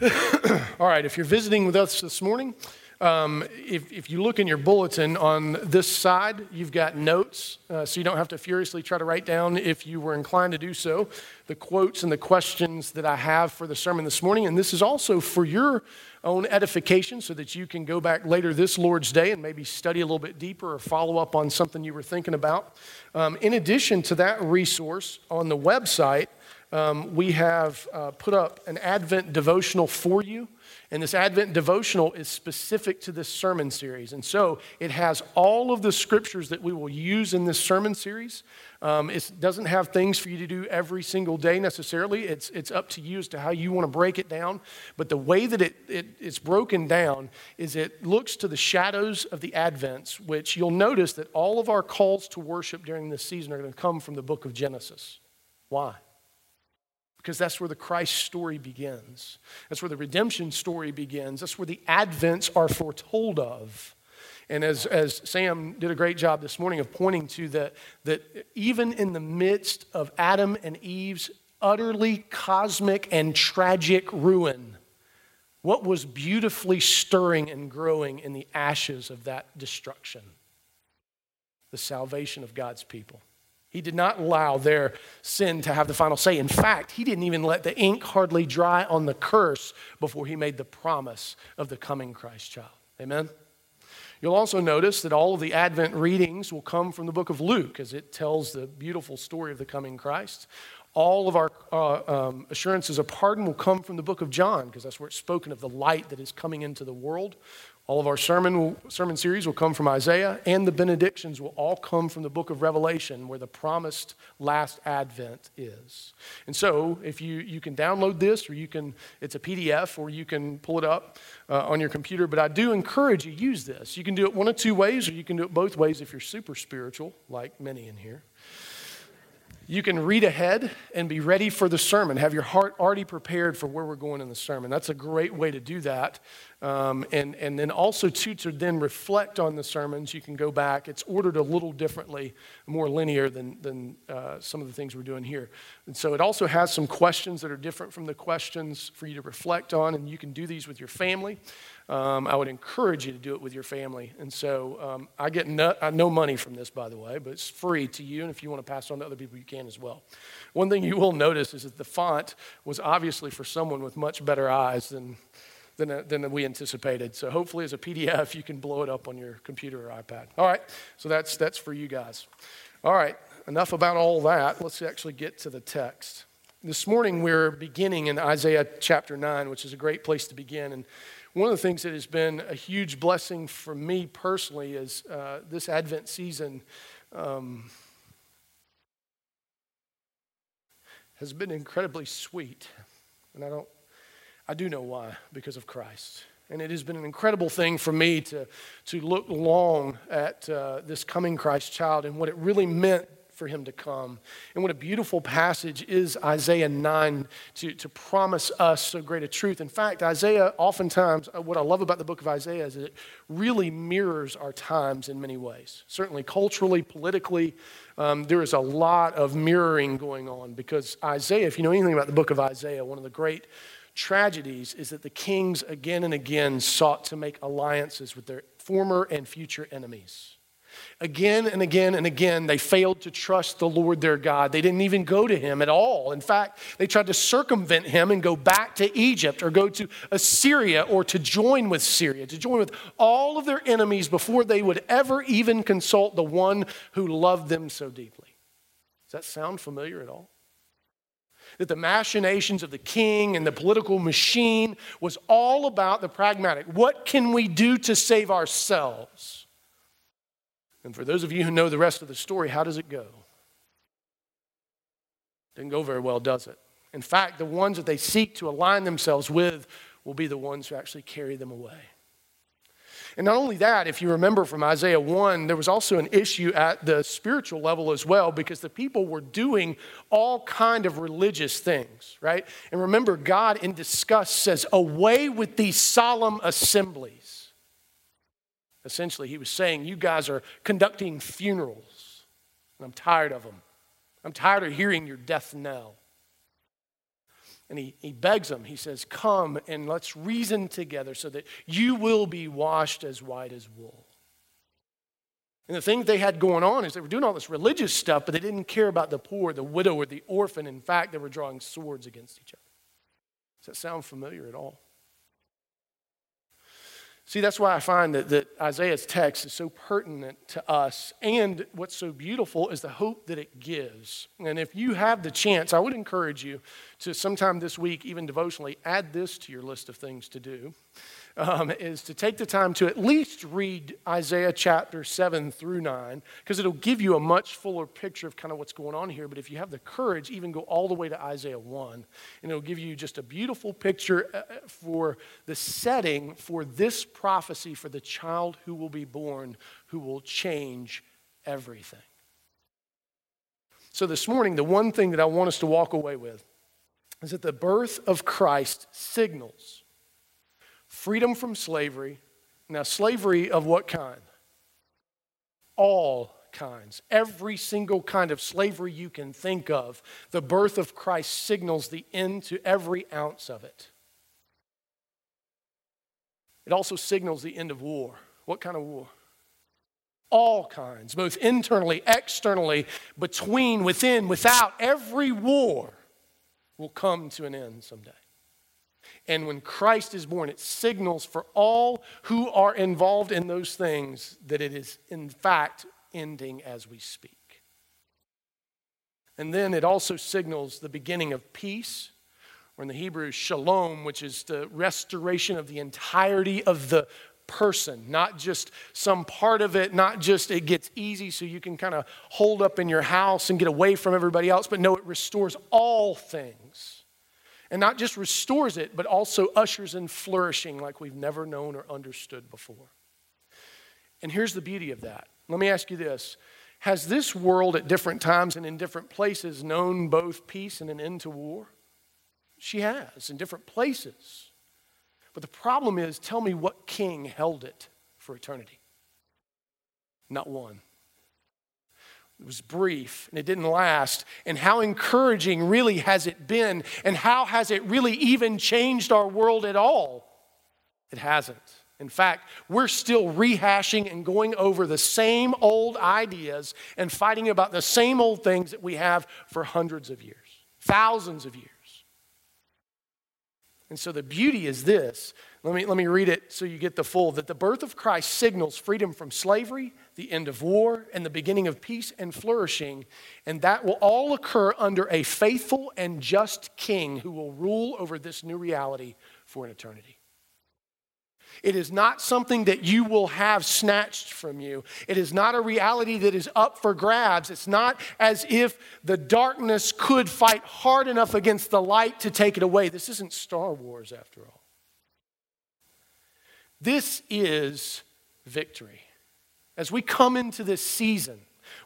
All right, if you're visiting with us this morning, um, if, if, you look in your bulletin on this side, you've got notes, uh, so you don't have to furiously try to write down, if you were inclined to do so, the quotes and the questions that I have for the sermon this morning. And this is also for your own edification so that you can go back later this Lord's Day and maybe study a little bit deeper or follow up on something you were thinking about. Um, in addition to that resource on the website, um, we have uh, put up an Advent devotional for you. And this Advent devotional is specific to this sermon series. And so it has all of the scriptures that we will use in this sermon series. Um, it doesn't have things for you to do every single day necessarily. It's, it's up to you as to how you want to break it down. But the way that it, it, it's broken down is it looks to the shadows of the Advents, which you'll notice that all of our calls to worship during this season are going to come from the book of Genesis. Why? Because that's where the Christ story begins. That's where the redemption story begins. That's where the advents are foretold of. And as, as Sam did a great job this morning of pointing to that, that even in the midst of Adam and Eve's utterly cosmic and tragic ruin, what was beautifully stirring and growing in the ashes of that destruction? The salvation of God's people. He did not allow their sin to have the final say. In fact, he didn't even let the ink hardly dry on the curse before he made the promise of the coming Christ child. Amen? You'll also notice that all of the Advent readings will come from the book of Luke as it tells the beautiful story of the coming Christ. All of our uh, um, assurances of pardon will come from the book of John because that's where it's spoken of the light that is coming into the world. All of our sermon, sermon series will come from Isaiah, and the benedictions will all come from the book of Revelation, where the promised last advent is. And so, if you, you can download this, or you can, it's a PDF, or you can pull it up uh, on your computer, but I do encourage you use this. You can do it one of two ways, or you can do it both ways if you're super spiritual, like many in here. You can read ahead and be ready for the sermon. Have your heart already prepared for where we're going in the sermon. That's a great way to do that. Um, and, and then also, too, to then reflect on the sermons, you can go back. It's ordered a little differently, more linear than, than uh, some of the things we're doing here. And so it also has some questions that are different from the questions for you to reflect on, and you can do these with your family. Um, I would encourage you to do it with your family. And so um, I get no, no, money from this, by the way, but it's free to you. And if you want to pass on to other people, you can as well. One thing you will notice is that the font was obviously for someone with much better eyes than, than, uh, than we anticipated. So hopefully, as a PDF, you can blow it up on your computer or iPad. All right, so that's, that's for you guys. All right, enough about all that. Let's actually get to the text. This morning, we're beginning in Isaiah chapter 9, which is a great place to begin. And one of the things that has been a huge blessing for me personally is uh, this Advent season um, has been incredibly sweet. And I don't, I do know why, because of Christ. And it has been an incredible thing for me to, to look long at uh, this coming Christ child and what it really meant for him to come. And what a beautiful passage is Isaiah 9 to, to promise us so great a truth. In fact, Isaiah, oftentimes, uh, what I love about the book of Isaiah is it really mirrors our times in many ways. Certainly, culturally, politically, um, there is a lot of mirroring going on because Isaiah, if you know anything about the book of Isaiah, one of the great tragedies is that the kings again and again sought to make alliances with their former and future enemies. Again and again and again, they failed to trust the Lord their God. They didn't even go to him at all. In fact, they tried to circumvent him and go back to Egypt or go to Assyria or to join with Syria, to join with all of their enemies before they would ever even consult the one who loved them so deeply. Does that sound familiar at all? That the machinations of the king and the political machine was all about the pragmatic. What can we do to save ourselves? And for those of you who know the rest of the story, how does it go? Didn't go very well, does it? In fact, the ones that they seek to align themselves with will be the ones who actually carry them away. And not only that, if you remember from Isaiah 1, there was also an issue at the spiritual level as well because the people were doing all kind of religious things, right? And remember God in disgust says, "Away with these solemn assemblies." Essentially, he was saying, You guys are conducting funerals, and I'm tired of them. I'm tired of hearing your death knell. And he, he begs them, he says, Come and let's reason together so that you will be washed as white as wool. And the thing they had going on is they were doing all this religious stuff, but they didn't care about the poor, the widow, or the orphan. In fact, they were drawing swords against each other. Does that sound familiar at all? See, that's why I find that, that Isaiah's text is so pertinent to us. And what's so beautiful is the hope that it gives. And if you have the chance, I would encourage you to sometime this week, even devotionally, add this to your list of things to do um, is to take the time to at least read Isaiah chapter 7 through 9, because it'll give you a much fuller picture of kind of what's going on here. But if you have the courage, even go all the way to Isaiah 1, and it'll give you just a beautiful picture uh, uh, for the setting for this prophecy for the child who will be born, who will change everything. So, this morning, the one thing that I want us to walk away with is that the birth of Christ signals freedom from slavery. Now, slavery of what kind? All kinds. Every single kind of slavery you can think of. The birth of Christ signals the end to every ounce of it. It also signals the end of war. What kind of war? All kinds, both internally, externally, between, within, without. Every war will come to an end someday. And when Christ is born, it signals for all who are involved in those things that it is, in fact, ending as we speak. And then it also signals the beginning of peace, or in the Hebrew, shalom, which is the restoration of the entirety of the person, not just some part of it, not just it gets easy so you can kind of hold up in your house and get away from everybody else, but no, it restores all things and not just restores it, but also ushers in flourishing like we've never known or understood before. And here's the beauty of that. Let me ask you this Has this world at different times and in different places known both peace and an end to war? She has in different places. But the problem is tell me what king held it for eternity? Not one. It was brief and it didn't last. And how encouraging really has it been? And how has it really even changed our world at all? It hasn't. In fact, we're still rehashing and going over the same old ideas and fighting about the same old things that we have for hundreds of years, thousands of years. And so the beauty is this. Let me, let me read it so you get the full that the birth of Christ signals freedom from slavery, the end of war, and the beginning of peace and flourishing. And that will all occur under a faithful and just king who will rule over this new reality for an eternity. It is not something that you will have snatched from you. It is not a reality that is up for grabs. It's not as if the darkness could fight hard enough against the light to take it away. This isn't Star Wars, after all. This is victory. As we come into this season,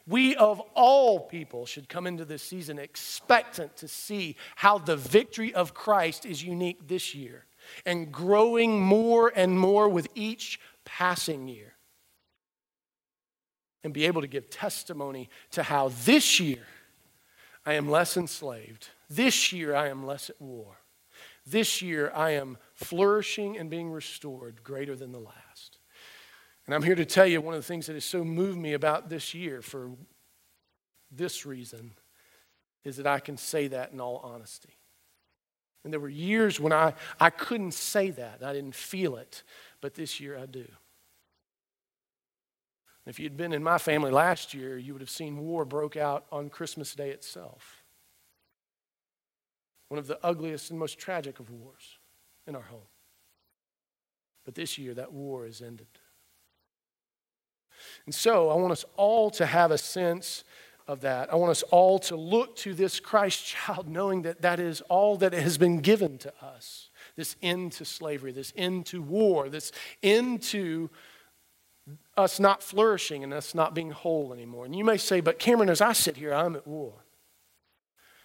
we of all people should come into this season expectant to see how the victory of Christ is unique this year and growing more and more with each passing year. And be able to give testimony to how this year I am less enslaved. This year I am less at war. This year I am flourishing and being restored greater than the last. And I'm here to tell you one of the things that has so moved me about this year for this reason is that I can say that in all honesty. And there were years when I, I couldn't say that. I didn't feel it. But this year I do. If you'd been in my family last year, you would have seen war broke out on Christmas Day itself. One of the ugliest and most tragic of wars in our home. But this year, that war is ended. And so I want us all to have a sense of that. I want us all to look to this Christ child, knowing that that is all that has been given to us this end to slavery, this end to war, this end to us not flourishing and us not being whole anymore. And you may say, but Cameron, as I sit here, I'm at war.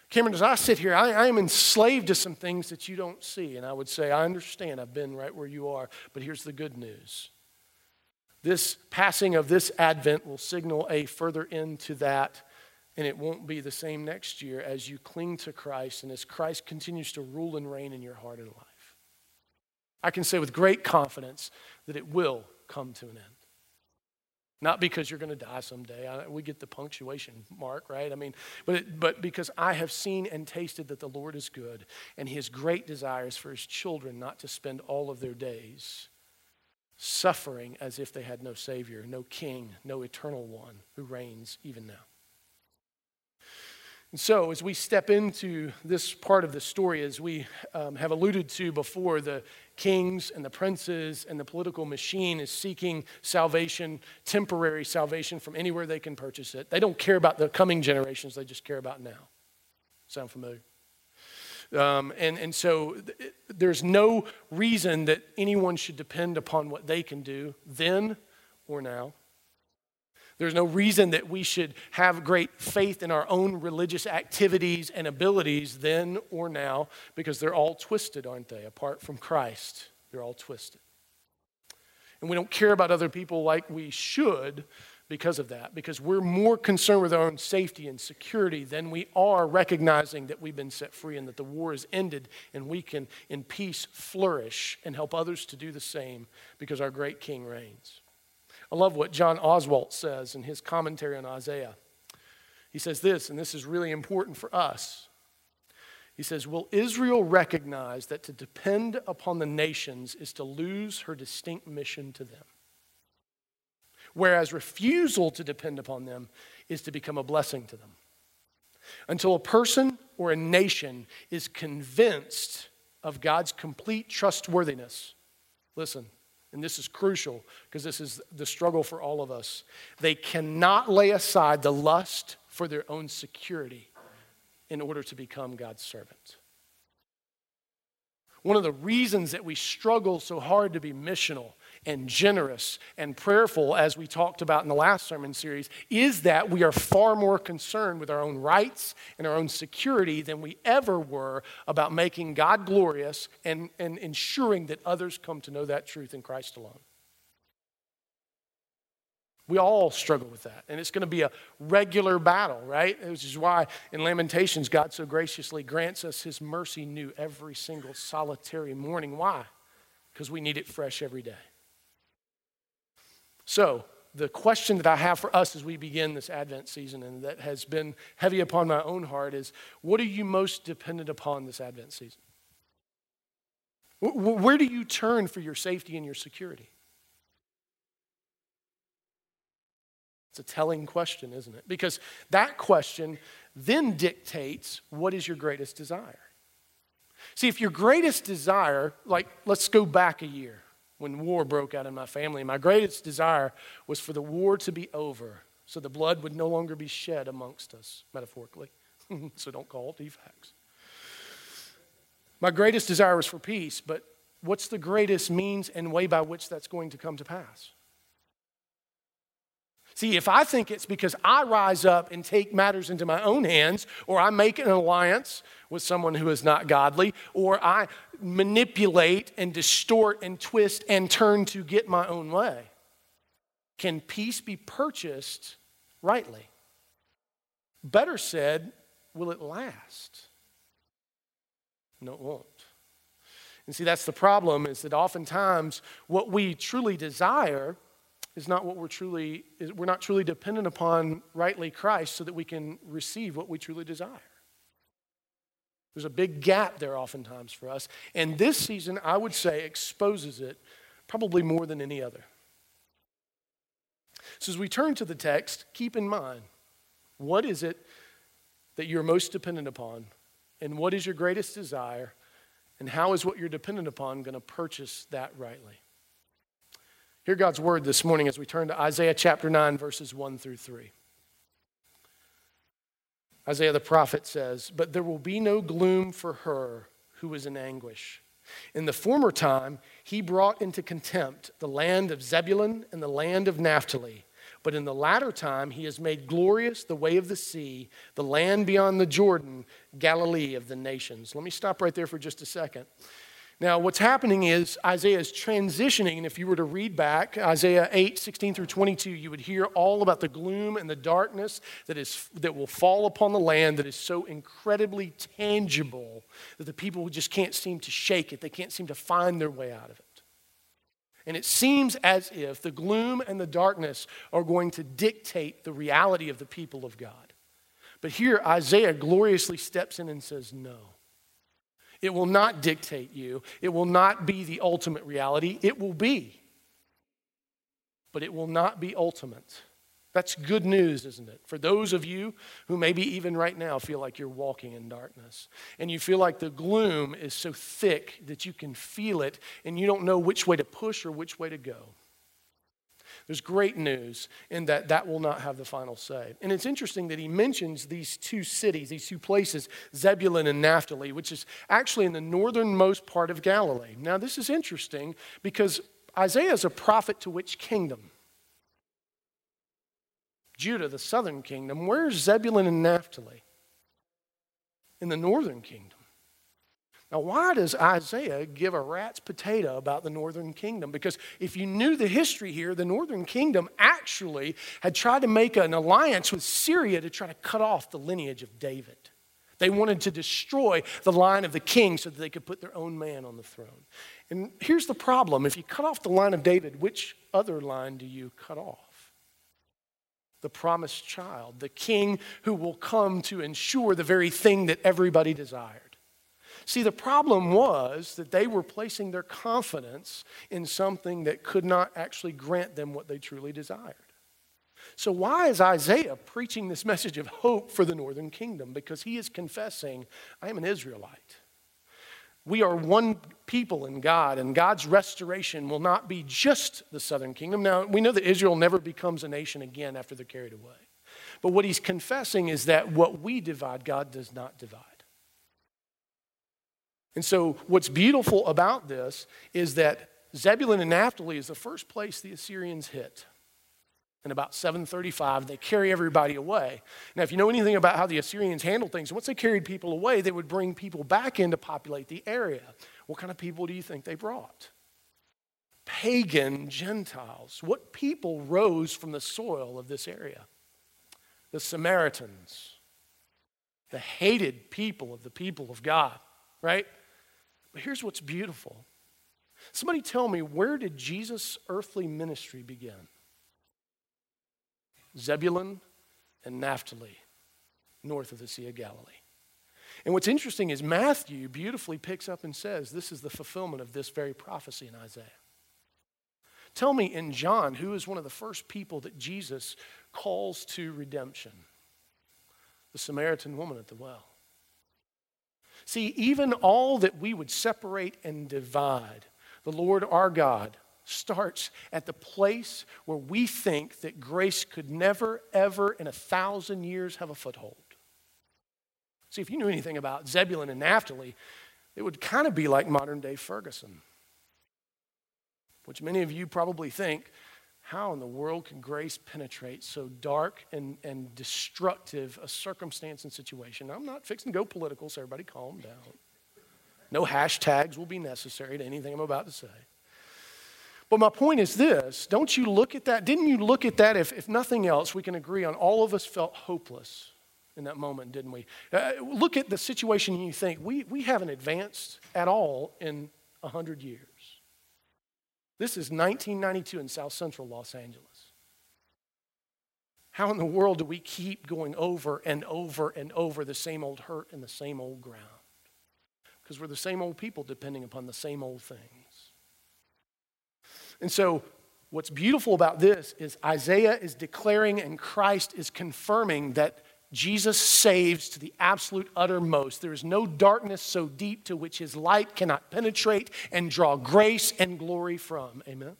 Cameron, as I sit here, I, I, am enslaved to some things that you don't see. And I would say, I understand, I've been right where you are, but here's the good news. This passing of this Advent will signal a further end to that and it won't be the same next year as you cling to Christ and as Christ continues to rule and reign in your heart and life. I can say with great confidence that it will come to an end. Not because you're going to die someday. I, we get the punctuation mark, right? I mean, but, it, but because I have seen and tasted that the Lord is good, and his great desire is for his children not to spend all of their days suffering as if they had no Savior, no King, no eternal one who reigns even now. And so, as we step into this part of the story, as we um, have alluded to before, the kings and the princes and the political machine is seeking salvation, temporary salvation from anywhere they can purchase it. They don't care about the coming generations, they just care about now. Sound familiar? Um, and, and so th- there's no reason that anyone should depend upon what they can do then or now. There's no reason that we should have great faith in our own religious activities and abilities then or now because they're all twisted, aren't they? Apart from Christ, they're all twisted. And we don't care about other people like we should because of that, because we're more concerned with our own safety and security than we are recognizing that we've been set free and that the war is ended and we can, in peace, flourish and help others to do the same because our great King reigns. I love what John Oswalt says in his commentary on Isaiah. He says this, and this is really important for us. He says, Will Israel recognize that to depend upon the nations is to lose her distinct mission to them? Whereas refusal to depend upon them is to become a blessing to them. Until a person or a nation is convinced of God's complete trustworthiness, listen, and this is crucial because this is the struggle for all of us. They cannot lay aside the lust for their own security in order to become God's servant. One of the reasons that we struggle so hard to be missional and generous and prayerful, as we talked about in the last sermon series, is that we are far more concerned with our own rights and our own security than we ever were about making God glorious and, and ensuring that others come to know that truth in Christ alone. We all struggle with that. And it's going to be a regular battle, right? Which is why in Lamentations, God so graciously grants us his mercy new every single solitary morning. Why? Because we need it fresh every day. So, the question that I have for us as we begin this Advent season and that has been heavy upon my own heart is what are you most dependent upon this Advent season? Where do you turn for your safety and your security? It's a telling question, isn't it? Because that question then dictates what is your greatest desire. See, if your greatest desire, like let's go back a year, when war broke out in my family. My greatest desire was for the war to be over so the blood would no longer be shed amongst us, metaphorically. so don't call it defects. My greatest desire was for peace, but what's the greatest means and way by which that's going to come to pass? See, if I think it's because I rise up and take matters into my own hands, or I make an alliance with someone who is not godly, or I manipulate and distort and twist and turn to get my own way, can peace be purchased rightly? Better said, will it last? No, it won't. And see, that's the problem is that oftentimes what we truly desire is not what we're truly, we're not truly dependent upon rightly Christ so that we can receive what we truly desire. There's a big gap there oftentimes for us. And this season, I would say, exposes it probably more than any other. So as we turn to the text, keep in mind what is it that you're most dependent upon, and what is your greatest desire, and how is what you're dependent upon going to purchase that rightly? Hear God's word this morning as we turn to Isaiah chapter 9, verses 1 through 3. Isaiah the prophet says, But there will be no gloom for her who is in anguish. In the former time, he brought into contempt the land of Zebulun and the land of Naphtali. But in the latter time, he has made glorious the way of the sea, the land beyond the Jordan, Galilee of the nations. Let me stop right there for just a second. Now, what's happening is Isaiah is transitioning, and if you were to read back Isaiah 8, 16 through 22, you would hear all about the gloom and the darkness that, is, that will fall upon the land that is so incredibly tangible that the people just can't seem to shake it. They can't seem to find their way out of it. And it seems as if the gloom and the darkness are going to dictate the reality of the people of God. But here, Isaiah gloriously steps in and says, No. It will not dictate you. It will not be the ultimate reality. It will be, but it will not be ultimate. That's good news, isn't it? For those of you who maybe even right now feel like you're walking in darkness and you feel like the gloom is so thick that you can feel it and you don't know which way to push or which way to go. There's great news in that that will not have the final say. And it's interesting that he mentions these two cities, these two places, Zebulun and Naphtali, which is actually in the northernmost part of Galilee. Now, this is interesting because Isaiah is a prophet to which kingdom? Judah, the southern kingdom. Where's Zebulun and Naphtali? In the northern kingdom. Now, why does Isaiah give a rat's potato about the northern kingdom? Because if you knew the history here, the northern kingdom actually had tried to make an alliance with Syria to try to cut off the lineage of David. They wanted to destroy the line of the king so that they could put their own man on the throne. And here's the problem if you cut off the line of David, which other line do you cut off? The promised child, the king who will come to ensure the very thing that everybody desired. See, the problem was that they were placing their confidence in something that could not actually grant them what they truly desired. So, why is Isaiah preaching this message of hope for the northern kingdom? Because he is confessing, I am an Israelite. We are one people in God, and God's restoration will not be just the southern kingdom. Now, we know that Israel never becomes a nation again after they're carried away. But what he's confessing is that what we divide, God does not divide. And so, what's beautiful about this is that Zebulun and Naphtali is the first place the Assyrians hit. In about 735, they carry everybody away. Now, if you know anything about how the Assyrians handled things, once they carried people away, they would bring people back in to populate the area. What kind of people do you think they brought? Pagan Gentiles. What people rose from the soil of this area? The Samaritans, the hated people of the people of God, right? But here's what's beautiful. Somebody tell me, where did Jesus' earthly ministry begin? Zebulun and Naphtali, north of the Sea of Galilee. And what's interesting is Matthew beautifully picks up and says this is the fulfillment of this very prophecy in Isaiah. Tell me in John, who is one of the first people that Jesus calls to redemption? The Samaritan woman at the well. See, even all that we would separate and divide, the Lord our God starts at the place where we think that grace could never, ever in a thousand years have a foothold. See, if you knew anything about Zebulun and Naphtali, it would kind of be like modern day Ferguson, which many of you probably think how in the world can grace penetrate so dark and, and destructive a circumstance and situation? I'm not fixing to go political, so everybody calm down. No hashtags will be necessary to anything I'm about to say. But my point is this don't you look at that? Didn't you look at that? If, if nothing else, we can agree on all of us felt hopeless in that moment, didn't we? Uh, look at the situation and you think, we, we haven't advanced at all in 100 years. This is 1992 in South Central Los Angeles. How in the world do we keep going over and over and over the same old hurt and the same old ground? Because we're the same old people depending upon the same old things. And so, what's beautiful about this is Isaiah is declaring and Christ is confirming that Jesus saves to the absolute uttermost. There is no darkness so deep to which his light cannot penetrate and draw grace and glory from. Amen.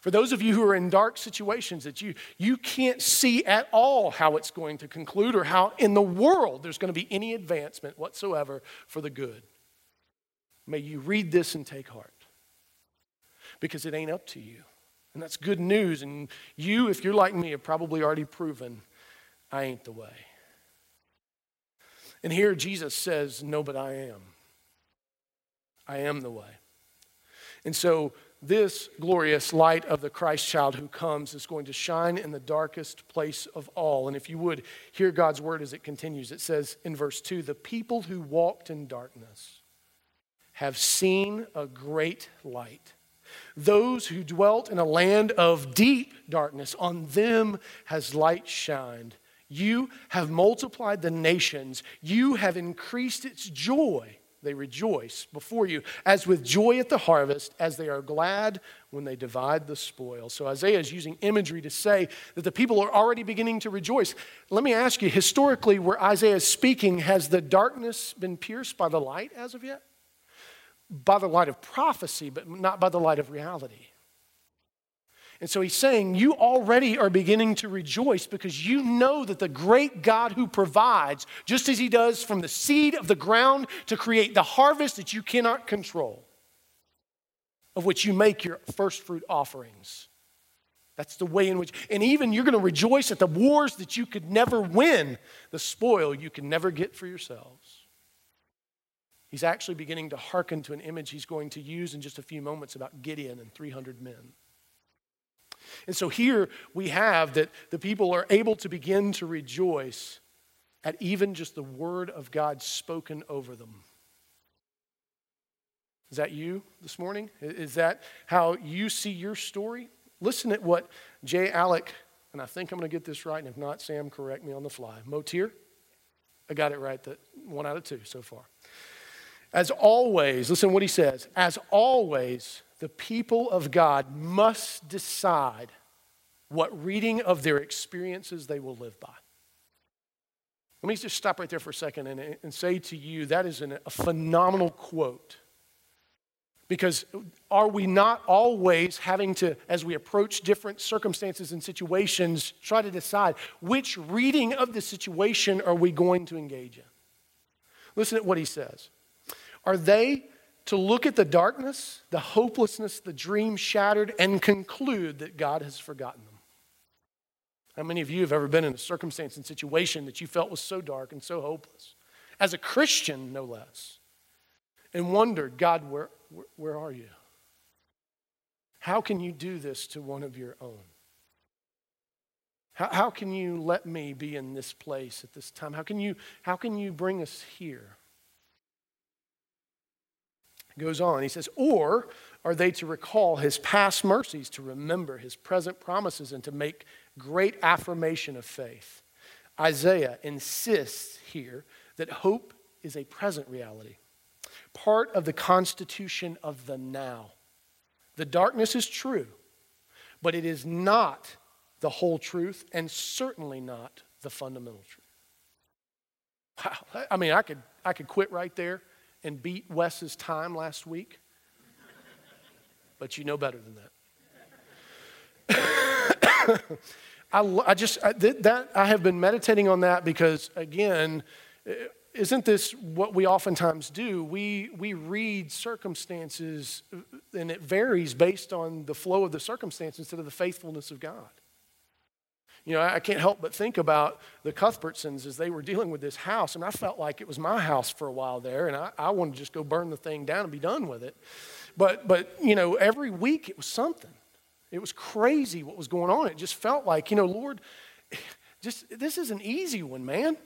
For those of you who are in dark situations that you, you can't see at all how it's going to conclude or how in the world there's going to be any advancement whatsoever for the good, may you read this and take heart because it ain't up to you. And that's good news. And you, if you're like me, have probably already proven I ain't the way. And here Jesus says, No, but I am. I am the way. And so, this glorious light of the Christ child who comes is going to shine in the darkest place of all. And if you would hear God's word as it continues, it says in verse 2 The people who walked in darkness have seen a great light. Those who dwelt in a land of deep darkness, on them has light shined. You have multiplied the nations, you have increased its joy they rejoice before you as with joy at the harvest, as they are glad when they divide the spoil. So Isaiah is using imagery to say that the people are already beginning to rejoice. Let me ask you historically, where Isaiah is speaking, has the darkness been pierced by the light as of yet? By the light of prophecy, but not by the light of reality. And so he's saying, You already are beginning to rejoice because you know that the great God who provides, just as he does from the seed of the ground to create the harvest that you cannot control, of which you make your first fruit offerings. That's the way in which, and even you're going to rejoice at the wars that you could never win, the spoil you can never get for yourselves. He's actually beginning to hearken to an image he's going to use in just a few moments about Gideon and 300 men. And so here we have that the people are able to begin to rejoice at even just the word of God spoken over them. Is that you this morning? Is that how you see your story? Listen at what J. Alec, and I think I'm going to get this right, and if not, Sam, correct me on the fly. Motyer? I got it right, that one out of two so far. As always, listen what he says. As always, the people of God must decide what reading of their experiences they will live by. Let me just stop right there for a second and, and say to you that is an, a phenomenal quote. Because are we not always having to, as we approach different circumstances and situations, try to decide which reading of the situation are we going to engage in? Listen to what he says. Are they to look at the darkness, the hopelessness, the dream shattered, and conclude that God has forgotten them. How many of you have ever been in a circumstance and situation that you felt was so dark and so hopeless? As a Christian, no less. And wondered, God, where, where, where are you? How can you do this to one of your own? How, how can you let me be in this place at this time? How can you, how can you bring us here? Goes on. He says, Or are they to recall his past mercies, to remember his present promises, and to make great affirmation of faith? Isaiah insists here that hope is a present reality, part of the constitution of the now. The darkness is true, but it is not the whole truth and certainly not the fundamental truth. Wow. I mean, I could, I could quit right there and beat Wes's time last week, but you know better than that. I, I, just I, that I have been meditating on that because again, isn't this what we oftentimes do? We we read circumstances, and it varies based on the flow of the circumstance instead of the faithfulness of God. You know, I can't help but think about the Cuthbertsons as they were dealing with this house. And I felt like it was my house for a while there, and I, I wanted to just go burn the thing down and be done with it. But, but, you know, every week it was something. It was crazy what was going on. It just felt like, you know, Lord, just this is an easy one, man.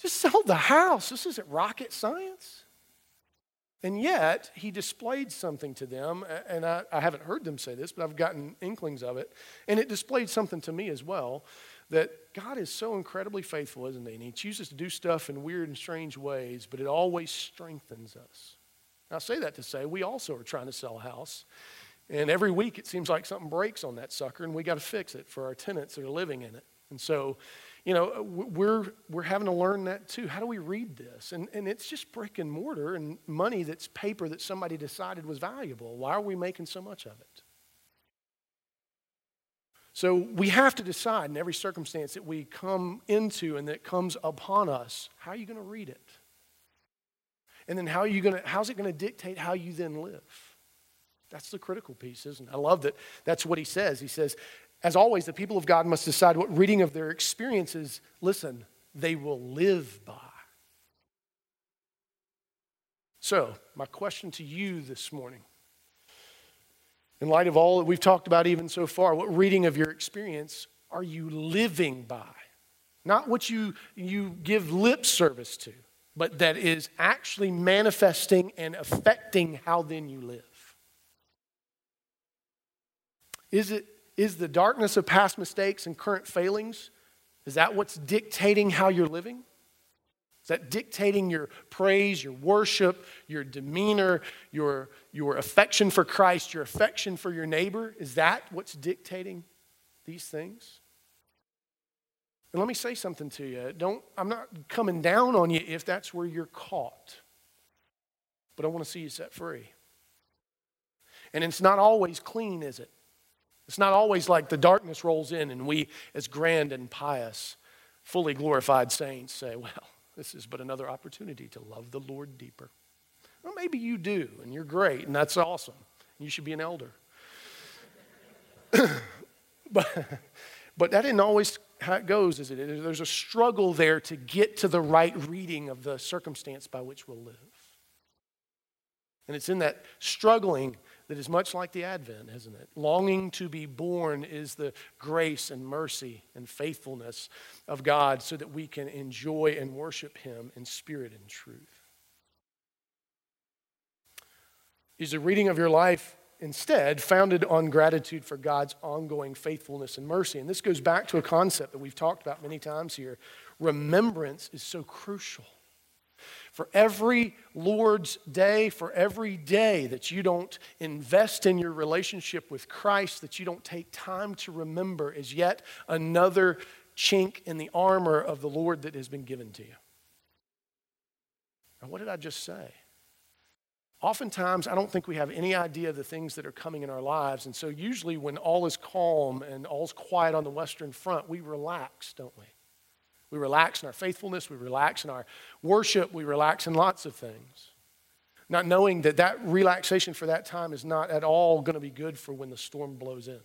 Just sell the house. This isn't rocket science. And yet, he displayed something to them, and I, I, haven't heard them say this, but I've gotten inklings of it. And it displayed something to me as well that God is so incredibly faithful, isn't he? And he chooses to do stuff in weird and strange ways, but it always strengthens us. I say that to say we also are trying to sell a house. And every week it seems like something breaks on that sucker, and we got to fix it for our tenants that are living in it. And so you know, uh, we're, we're having to learn that too. How do we read this? And, and it's just brick and mortar and money that's paper that somebody decided was valuable. Why are we making so much of it? So we have to decide in every circumstance that we come into and that comes upon us, how are you going to read it? And then how are you going to, how's it going to dictate how you then live? That's the critical piece, isn't it? I love that that's what he says. He says, as always, the people of God must decide what reading of their experiences, listen, they will live by. So, my question to you this morning, in light of all that we've talked about even so far, what reading of your experience are you living by? Not what you, you give lip service to, but that is actually manifesting and affecting how then you live. Is it is the darkness of past mistakes and current failings? Is that what's dictating how you're living? Is that dictating your praise, your worship, your demeanor, your, your affection for Christ, your affection for your neighbor? Is that what's dictating these things? And let me say something to you. Don't, I'm not coming down on you if that's where you're caught, but I want to see you set free. And it's not always clean, is it? It's not always like the darkness rolls in and we, as grand and pious, fully glorified saints, say, well, this is but another opportunity to love the Lord deeper. Well, maybe you do, and you're great, and that's awesome. You should be an elder. but, but that isn't always how it goes, is it? There's a struggle there to get to the right reading of the circumstance by which we'll live. And it's in that struggling that is much like the Advent, isn't it? Longing to be born is the grace and mercy and faithfulness of God so that we can enjoy and worship Him in spirit and truth. Is the reading of your life instead founded on gratitude for God's ongoing faithfulness and mercy? And this goes back to a concept that we've talked about many times here. Remembrance is so crucial. For every Lord's day, for every day that you don't invest in your relationship with Christ, that you don't take time to remember, is yet another chink in the armor of the Lord that has been given to you. Now, what did I just say? Oftentimes, I don't think we have any idea of the things that are coming in our lives. And so, usually, when all is calm and all's quiet on the Western Front, we relax, don't we? We relax in our faithfulness, we relax in our worship, we relax in lots of things. Not knowing that that relaxation for that time is not at all going to be good for when the storm blows in.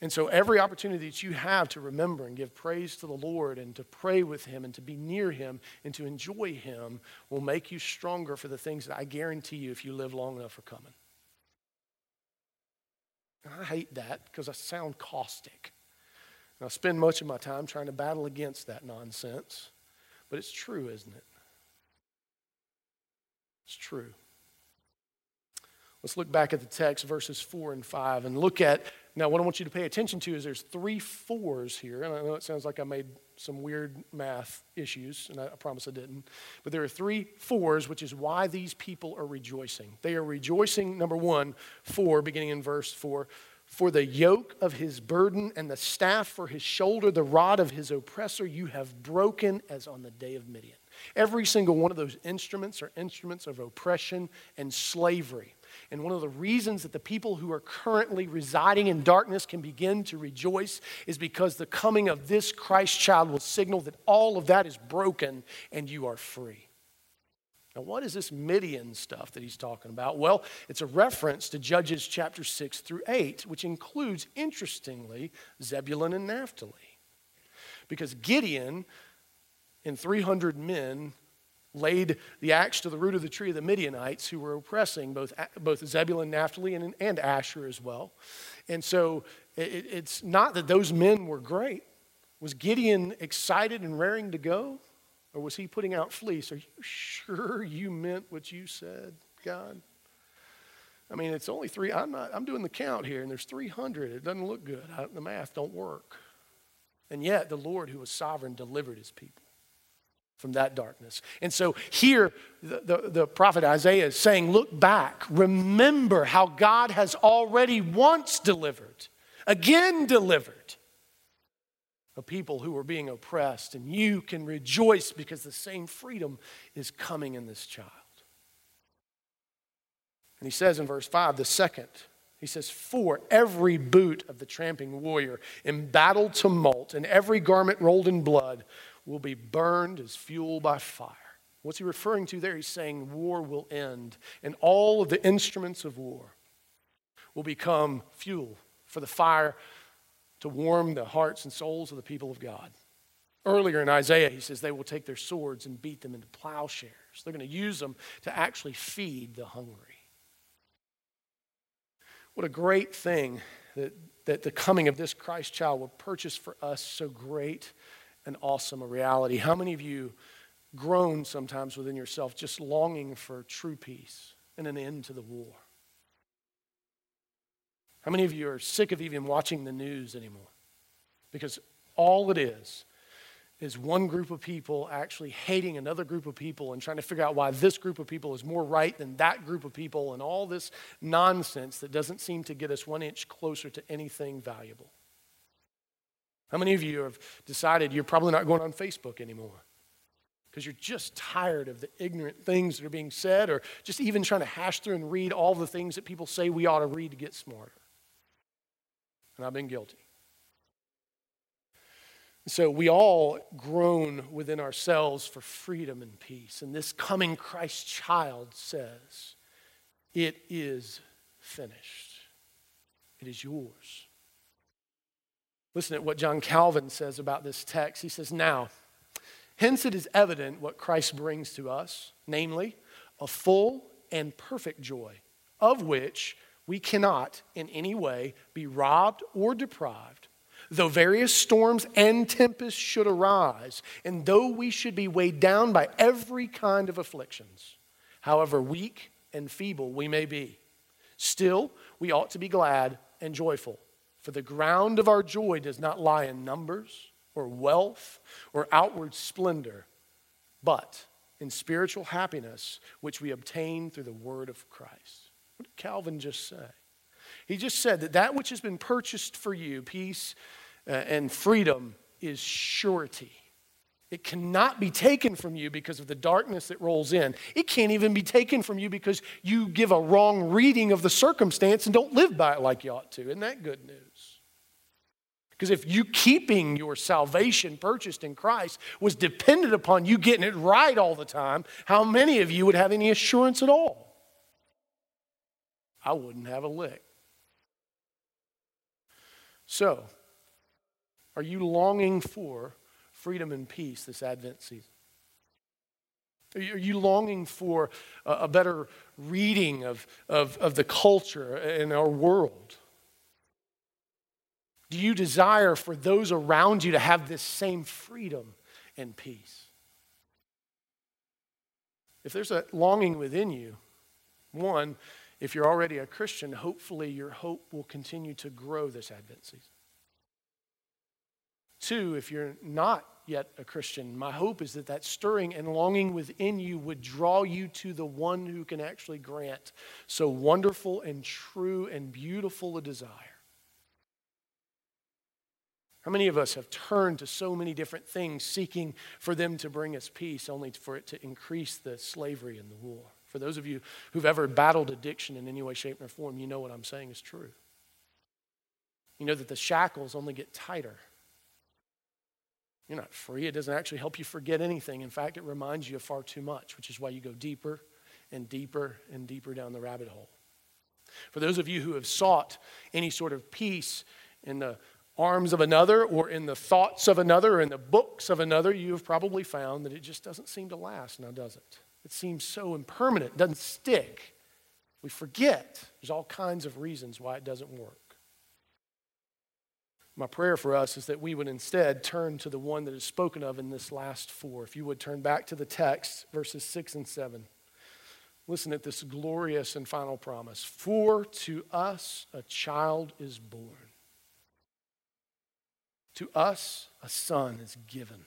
And so, every opportunity that you have to remember and give praise to the Lord and to pray with Him and to be near Him and to enjoy Him will make you stronger for the things that I guarantee you, if you live long enough, are coming. I hate that because I sound caustic. And I spend much of my time trying to battle against that nonsense. But it's true, isn't it? It's true. Let's look back at the text, verses 4 and 5, and look at. Now, what I want you to pay attention to is there's three fours here. And I know it sounds like I made some weird math issues, and I, I promise I didn't. But there are three fours, which is why these people are rejoicing. They are rejoicing, number one, for, beginning in verse 4, for the yoke of his burden and the staff for his shoulder, the rod of his oppressor, you have broken as on the day of Midian. Every single one of those instruments are instruments of oppression and slavery. And one of the reasons that the people who are currently residing in darkness can begin to rejoice is because the coming of this Christ child will signal that all of that is broken and you are free. Now, what is this Midian stuff that he's talking about? Well, it's a reference to Judges chapter 6 through 8, which includes, interestingly, Zebulun and Naphtali. Because Gideon and 300 men laid the axe to the root of the tree of the Midianites who were oppressing both, both Zebulun, Naphtali, and, and Asher as well. And so it, it's not that those men were great. Was Gideon excited and raring to go? Or was he putting out fleece? Are you sure you meant what you said, God? I mean, it's only three. I'm not. I'm doing the count here, and there's 300. It doesn't look good. I, the math don't work. And yet, the Lord, who was sovereign, delivered His people from that darkness. And so here, the, the, the prophet Isaiah is saying, "Look back. Remember how God has already once delivered, again delivered." Of people who are being oppressed, and you can rejoice because the same freedom is coming in this child. And he says in verse 5, the second, he says, For every boot of the tramping warrior in battle tumult and every garment rolled in blood will be burned as fuel by fire. What's he referring to there? He's saying war will end, and all of the instruments of war will become fuel for the fire to warm the hearts and souls of the people of God. Earlier in Isaiah, he says they will take their swords and beat them into plowshares. They're going to use them to actually feed the hungry. What a great thing that, that the coming of this Christ child will purchase for us so great and awesome a reality. How many of you groan sometimes within yourself just longing for true peace and an end to the war? How many of you are sick of even watching the news anymore? Because all it is is one group of people actually hating another group of people and trying to figure out why this group of people is more right than that group of people and all this nonsense that doesn't seem to get us one inch closer to anything valuable. How many of you have decided you're probably not going on Facebook anymore? Because you're just tired of the ignorant things that are being said, or just even trying to hash through and read all the things that people say we ought to read to get smarter. And I've been guilty. So we all groan within ourselves for freedom and peace. And this coming Christ child says, It is finished. It is yours. Listen at what John Calvin says about this text. He says, Now, hence it is evident what Christ brings to us, namely, a full and perfect joy, of which we cannot in any way be robbed or deprived Though various storms and tempests should arise, and though we should be weighed down by every kind of afflictions, however weak and feeble we may be, still we ought to be glad and joyful. For the ground of our joy does not lie in numbers or wealth or outward splendor, but in spiritual happiness, which we obtain through the word of Christ. What did Calvin just say? He just said that that which has been purchased for you, peace uh, and freedom, is surety. It cannot be taken from you because of the darkness that rolls in. It can't even be taken from you because you give a wrong reading of the circumstance and don't live by it like you ought to. Isn't that good news? Because if you keeping your salvation purchased in Christ was dependent upon you getting it right all the time, how many of you would have any assurance at all? I wouldn't have a lick. So, are you longing for freedom and peace this Advent season? Are you longing for a better reading of, of, of the culture in our world? Do you desire for those around you to have this same freedom and peace? If there's a longing within you, one, if you're already a Christian, hopefully your hope will continue to grow this Advent season. Two, if you're not yet a Christian, my hope is that that stirring and longing within you would draw you to the one who can actually grant so wonderful and true and beautiful a desire. How many of us have turned to so many different things seeking for them to bring us peace, only for it to increase the slavery and the war? For those of you who've ever battled addiction in any way, shape, or form, you know what I'm saying is true. You know that the shackles only get tighter. You're not free. It doesn't actually help you forget anything. In fact, it reminds you of far too much, which is why you go deeper and deeper and deeper down the rabbit hole. For those of you who have sought any sort of peace in the arms of another or in the thoughts of another or in the books of another, you have probably found that it just doesn't seem to last now, does it? It seems so impermanent, doesn't stick. We forget. There's all kinds of reasons why it doesn't work. My prayer for us is that we would instead turn to the one that is spoken of in this last four. If you would turn back to the text, verses six and seven. Listen at this glorious and final promise. For to us a child is born, to us a son is given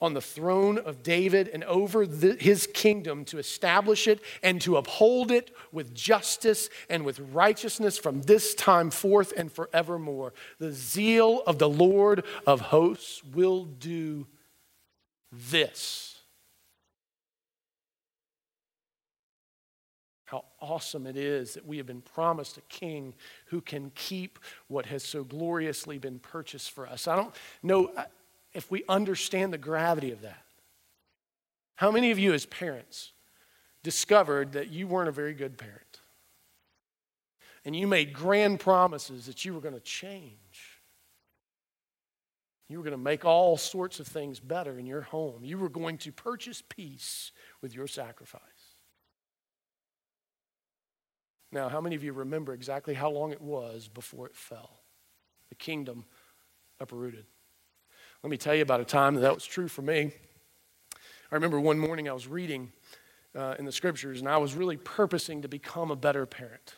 on the throne of David and over the, his kingdom to establish it and to uphold it with justice and with righteousness from this time forth and forevermore. The zeal of the Lord of hosts will do this. how awesome it is that we have been promised a king who can keep what has so gloriously been purchased for us. I don't know uh, if we understand the gravity of that. How many of you, as parents, discovered that you weren't a very good parent? And you made grand promises that you were going to change. You were going to make all sorts of things better in your home. You were going to purchase peace with your sacrifice. Now, how many of you remember exactly how long it was before it fell? The kingdom uprooted. Let me tell you about a time that that was true for me. I remember one morning I was reading uh, in the scriptures and I was really purposing to become a better parent.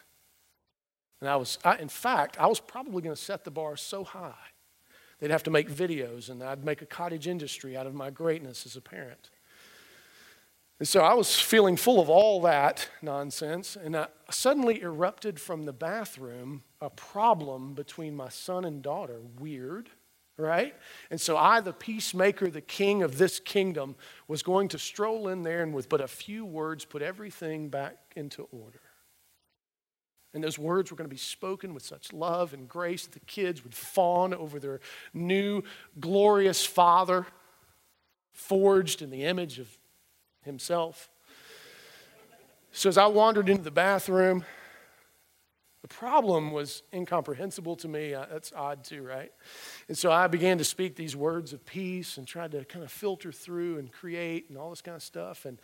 And I was, I, in fact, I was probably going to set the bar so high. They'd have to make videos and I'd make a cottage industry out of my greatness as a parent. And so I was feeling full of all that nonsense, and I suddenly erupted from the bathroom a problem between my son and daughter. Weird, right? And so I, the peacemaker, the king of this kingdom, was going to stroll in there and with but a few words put everything back into order. And those words were going to be spoken with such love and grace that the kids would fawn over their new glorious father, forged in the image of himself. So as I wandered into the bathroom, the problem was incomprehensible to me. Uh, that's odd too, right? And so I began to speak these words of peace and tried to kind of filter through and create and all this kind of stuff. And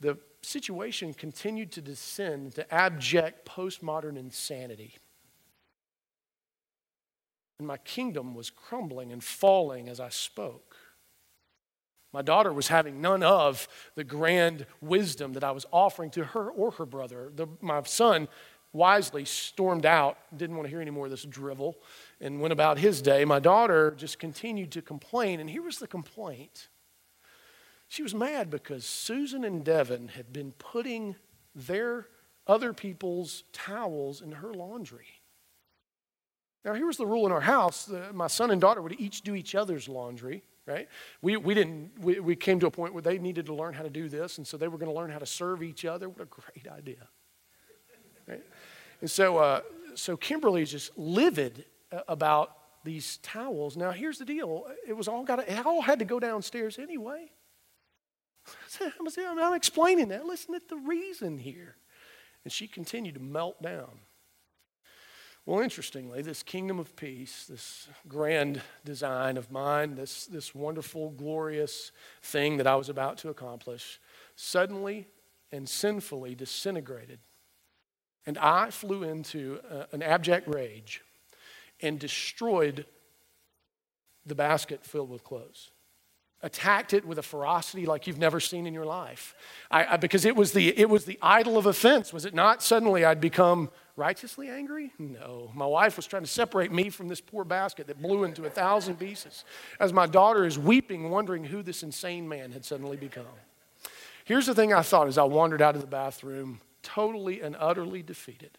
the situation continued to descend into abject postmodern insanity. And my kingdom was crumbling and falling as I spoke. My daughter was having none of the grand wisdom that I was offering to her or her brother. The, my son wisely stormed out, didn't want to hear any more of this drivel, and went about his day. My daughter just continued to complain, and here was the complaint. She was mad because Susan and Devin had been putting their other people's towels in her laundry. Now, here was the rule in our house uh, my son and daughter would each do each other's laundry right? We, we didn't, we, we came to a point where they needed to learn how to do this, and so they were going to learn how to serve each other. What a great idea? And so, uh, so Kimberly is just livid uh, about these towels. Now, here's the deal: it was all got, it all had to go downstairs anyway. I'm not explaining that. Listen to the reason here, and she continued to melt down. Well, interestingly, this kingdom of peace, this grand design of mine, this, this wonderful, glorious thing that I was about to accomplish, suddenly and sinfully disintegrated. And I flew into uh, an abject rage and destroyed the basket filled with clothes attacked it with a ferocity like you've never seen in your life. I, I, because it was, the, it was the idol of offense, was it not? Suddenly I'd become righteously angry? No. My wife was trying to separate me from this poor basket that blew into a thousand pieces as my daughter is weeping, wondering who this insane man had suddenly become. Here's the thing I thought as I wandered out of the bathroom, totally and utterly defeated.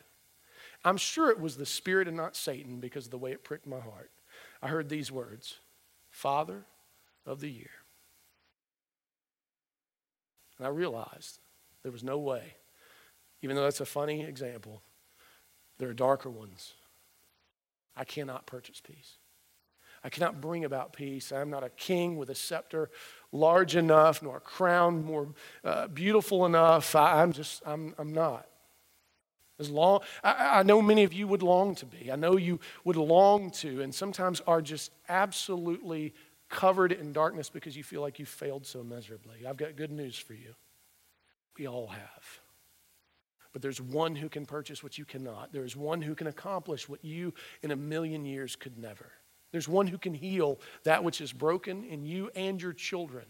I'm sure it was the Spirit and not Satan because of the way it pricked my heart. I heard these words Father, of the year. And I realized there was no way, even though that's a funny example, there are darker ones. I cannot purchase peace. I cannot bring about peace. I'm not a king with a scepter large enough, nor a crown more uh, beautiful enough. I, am just, I'm, I'm not. As long, I, I know many of you would long to be. I know you would long to, and sometimes are just absolutely covered in darkness because you feel like you failed so miserably. I've got good news for you. We all have. But there's one who can purchase what you cannot. There's one who can accomplish what you in a million years could never. There's one who can heal that which is broken in you and your children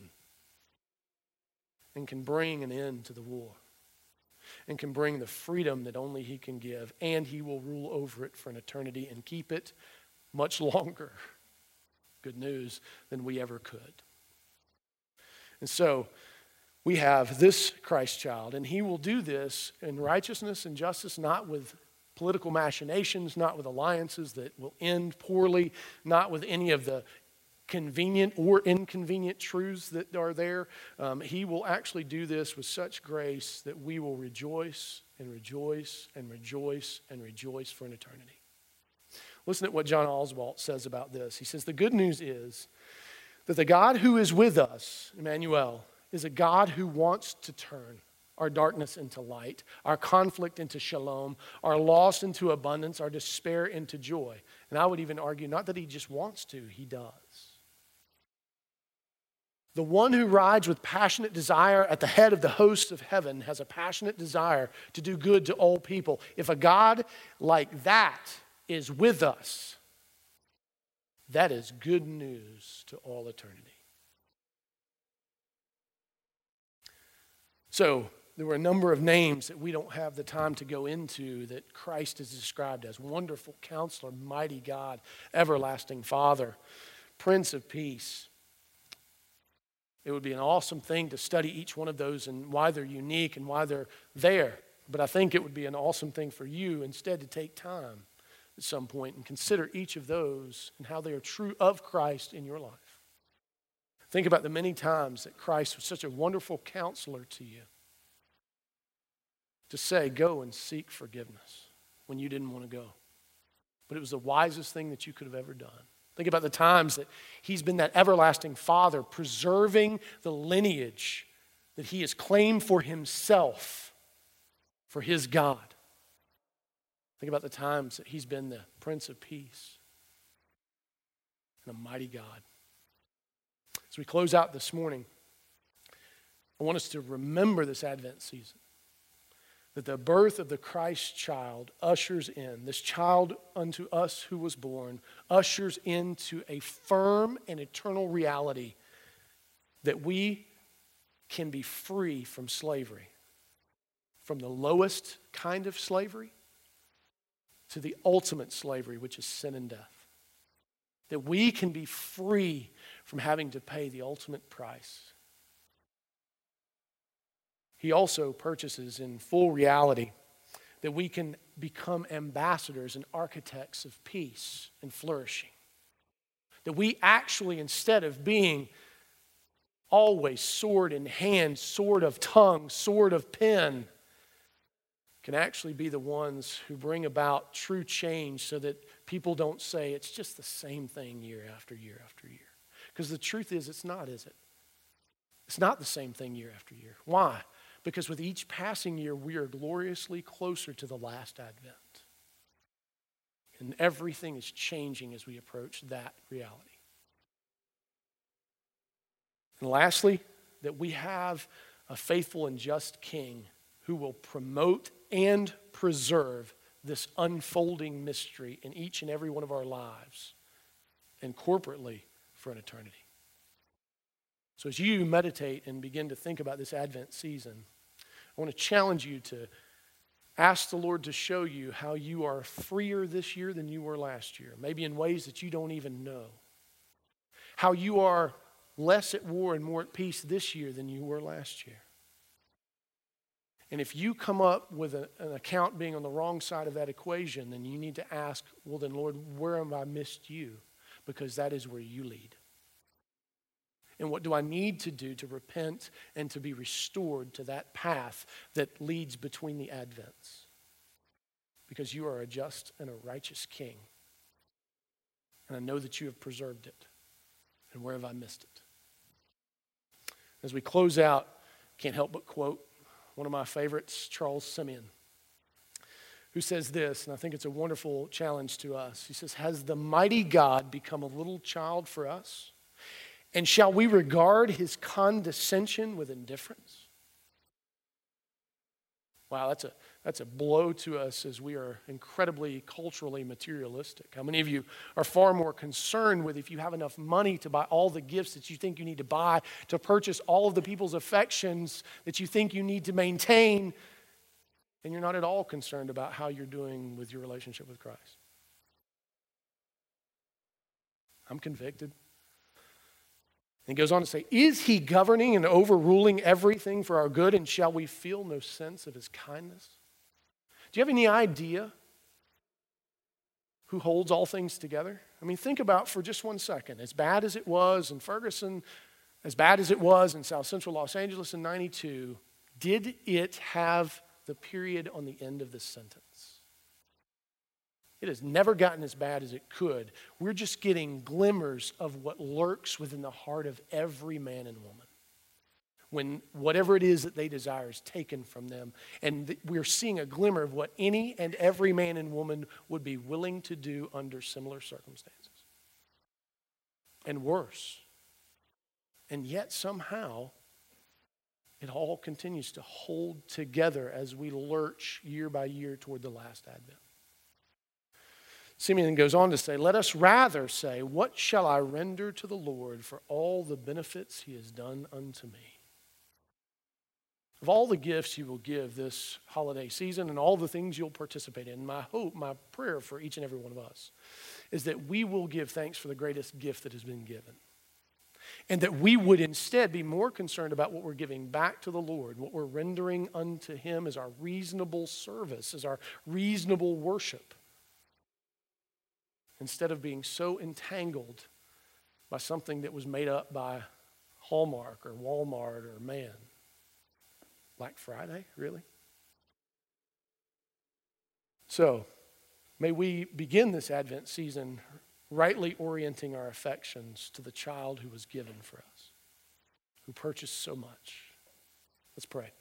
and can bring an end to the war and can bring the freedom that only He can give, and He will rule over it for an eternity and keep it much longer good news than we ever could. And so we have this Christ child, and he will do this in righteousness and justice, not with political machinations, not with alliances that will end poorly, not with any of the convenient or inconvenient truths that are there. Um, he will actually do this with such grace that we will rejoice and rejoice and rejoice and rejoice for an eternity. Listen to what John Oswalt says about this. He says, The good news is that the God who is with us, Emmanuel, is a God who wants to turn our darkness into light, our conflict into shalom, our loss into abundance, our despair into joy. And I would even argue not that he just wants to, he does. The one who rides with passionate desire at the head of the hosts of heaven has a passionate desire to do good to all people. If a God like that is with us, that is good news to all eternity. So, there were a number of names that we don't have the time to go into that Christ is described as wonderful counselor, mighty God, everlasting Father, Prince of Peace. It would be an awesome thing to study each one of those and why they're unique and why they're there. But I think it would be an awesome thing for you instead to take time at some point and consider each of those and how they are true of Christ in your life. Think about the many times that Christ was such a wonderful counselor to you to say, Go and seek forgiveness when you didn't want to go. But it was the wisest thing that you could have ever done. Think about the times that He's been that everlasting Father, preserving the lineage that He has claimed for Himself, for His God. Think about the times that He's been the Prince of Peace and a mighty God. As we close out this morning, I want us to remember this Advent season that the birth of the Christ child ushers in, this child unto us who was born, ushers into a firm and eternal reality that we can be free from slavery, from the lowest kind of slavery to the ultimate slavery, which is sin and death. That we can be free from having to pay the ultimate price he also purchases in full reality that we can become ambassadors and architects of peace and flourishing. That we actually, instead of being always sword in hand, sword of tongue, sword of pen, can actually be the ones who bring about true change so that people don't say it's just the same thing year after year after year. Because the truth is, it's not, is it? It's not the same thing year after year. Why? Because with each passing year, we are gloriously closer to the last advent. And everything is changing as we approach that reality. And lastly, that we have a faithful and just king who will promote and preserve this unfolding mystery in each and every one of our lives and corporately for an eternity. So, as you meditate and begin to think about this Advent season, I want to challenge you to ask the Lord to show you how you are freer this year than you were last year, maybe in ways that you don't even know. How you are less at war and more at peace this year than you were last year. And if you come up with a, an account being on the wrong side of that equation, then you need to ask, well, then, Lord, where have I missed you? Because that is where you lead. And what do I need to do to repent and to be restored to that path that leads between the advents? Because you are a just and a righteous king. And I know that you have preserved it. And where have I missed it? As we close out, can't help but quote one of my favorites, Charles Simeon, who says this, and I think it's a wonderful challenge to us. He says, Has the mighty God become a little child for us? And shall we regard his condescension with indifference? Wow, that's a, that's a blow to us as we are incredibly culturally materialistic. How many of you are far more concerned with if you have enough money to buy all the gifts that you think you need to buy, to purchase all of the people's affections that you think you need to maintain, and you're not at all concerned about how you're doing with your relationship with Christ? I'm convicted. And he goes on to say, Is he governing and overruling everything for our good, and shall we feel no sense of his kindness? Do you have any idea who holds all things together? I mean, think about for just one second. As bad as it was in Ferguson, as bad as it was in South Central Los Angeles in 92, did it have the period on the end of the sentence? It has never gotten as bad as it could. We're just getting glimmers of what lurks within the heart of every man and woman. When whatever it is that they desire is taken from them. And we're seeing a glimmer of what any and every man and woman would be willing to do under similar circumstances. And worse. And yet, somehow, it all continues to hold together as we lurch year by year toward the last advent. Simeon goes on to say, Let us rather say, What shall I render to the Lord for all the benefits he has done unto me? Of all the gifts you will give this holiday season and all the things you'll participate in, my hope, my prayer for each and every one of us is that we will give thanks for the greatest gift that has been given. And that we would instead be more concerned about what we're giving back to the Lord, what we're rendering unto Him as our reasonable service, as our reasonable worship instead of being so entangled by something that was made up by Hallmark or Walmart or man. Black Friday, really? So, may we begin this Advent season rightly orienting our affections to the child who was given for us, who purchased so much. Let's pray.